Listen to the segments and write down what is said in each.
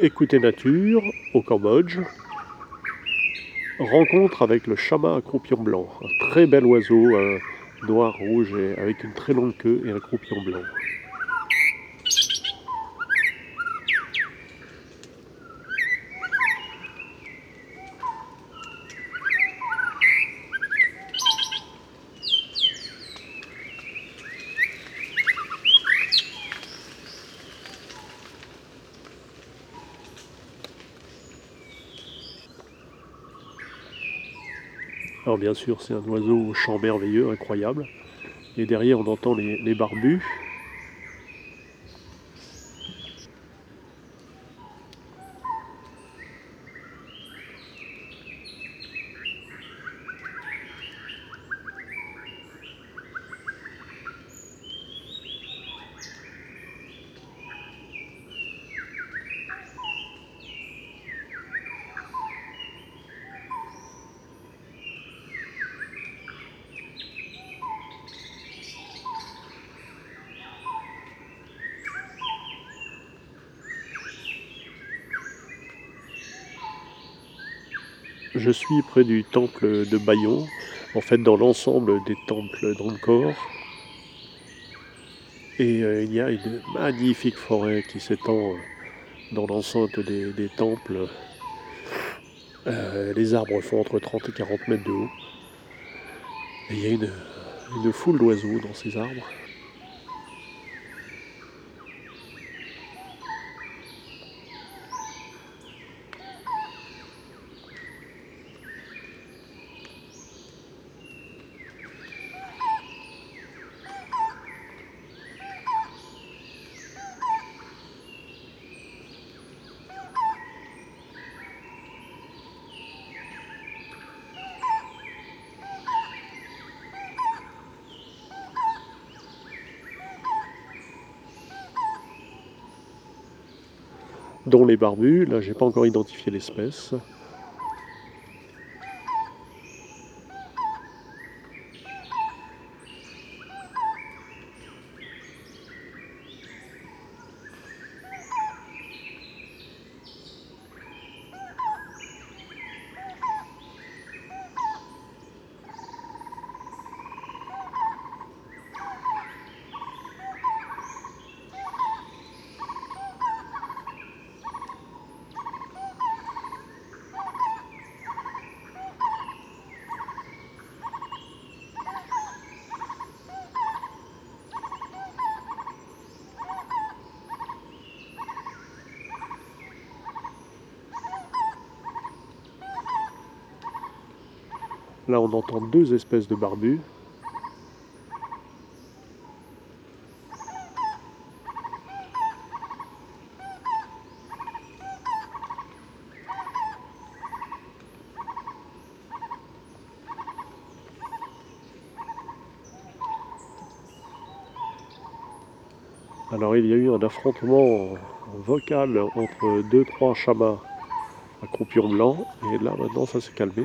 Écoutez nature au Cambodge. Rencontre avec le chama à croupion blanc. Un très bel oiseau, noir, rouge, avec une très longue queue et un croupion blanc. Alors bien sûr, c'est un oiseau au chant merveilleux, incroyable. Et derrière, on entend les, barbus Je suis près du temple de Bayon, en fait dans l'ensemble des temples d'Angkor. Et euh, il y a une magnifique forêt qui s'étend euh, dans l'enceinte des, temples. Euh, les arbres font entre 30 et 40 mètres de haut. Et il y a une foule d'oiseaux dans ces arbres. Dont les barbus. Là, j'ai pas encore identifié l'espèce. Là, on entend deux espèces de barbus. Alors il y a eu un affrontement vocal entre deux trois chamas à croupion blanc et là maintenant ça s'est calmé.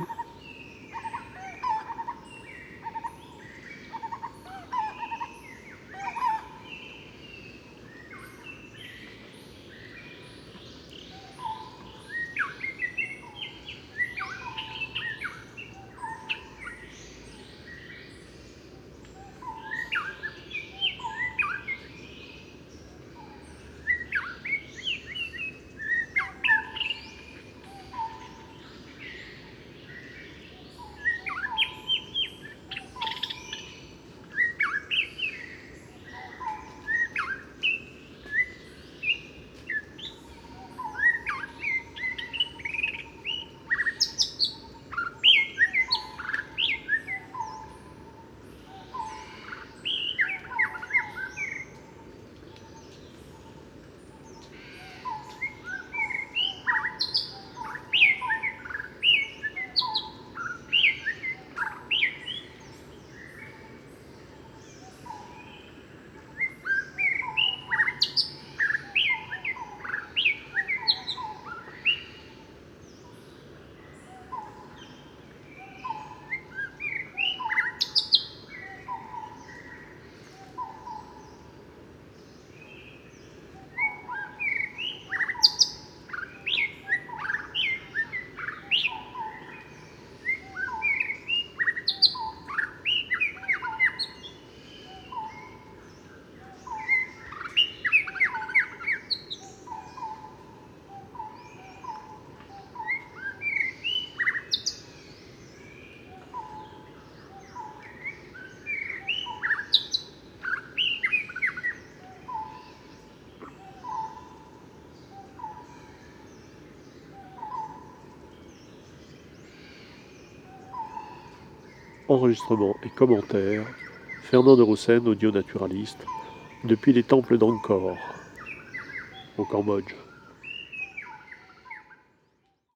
Enregistrement et commentaires, Fernand de Roussen, audio naturaliste, depuis les temples d'Angkor, au Cambodge.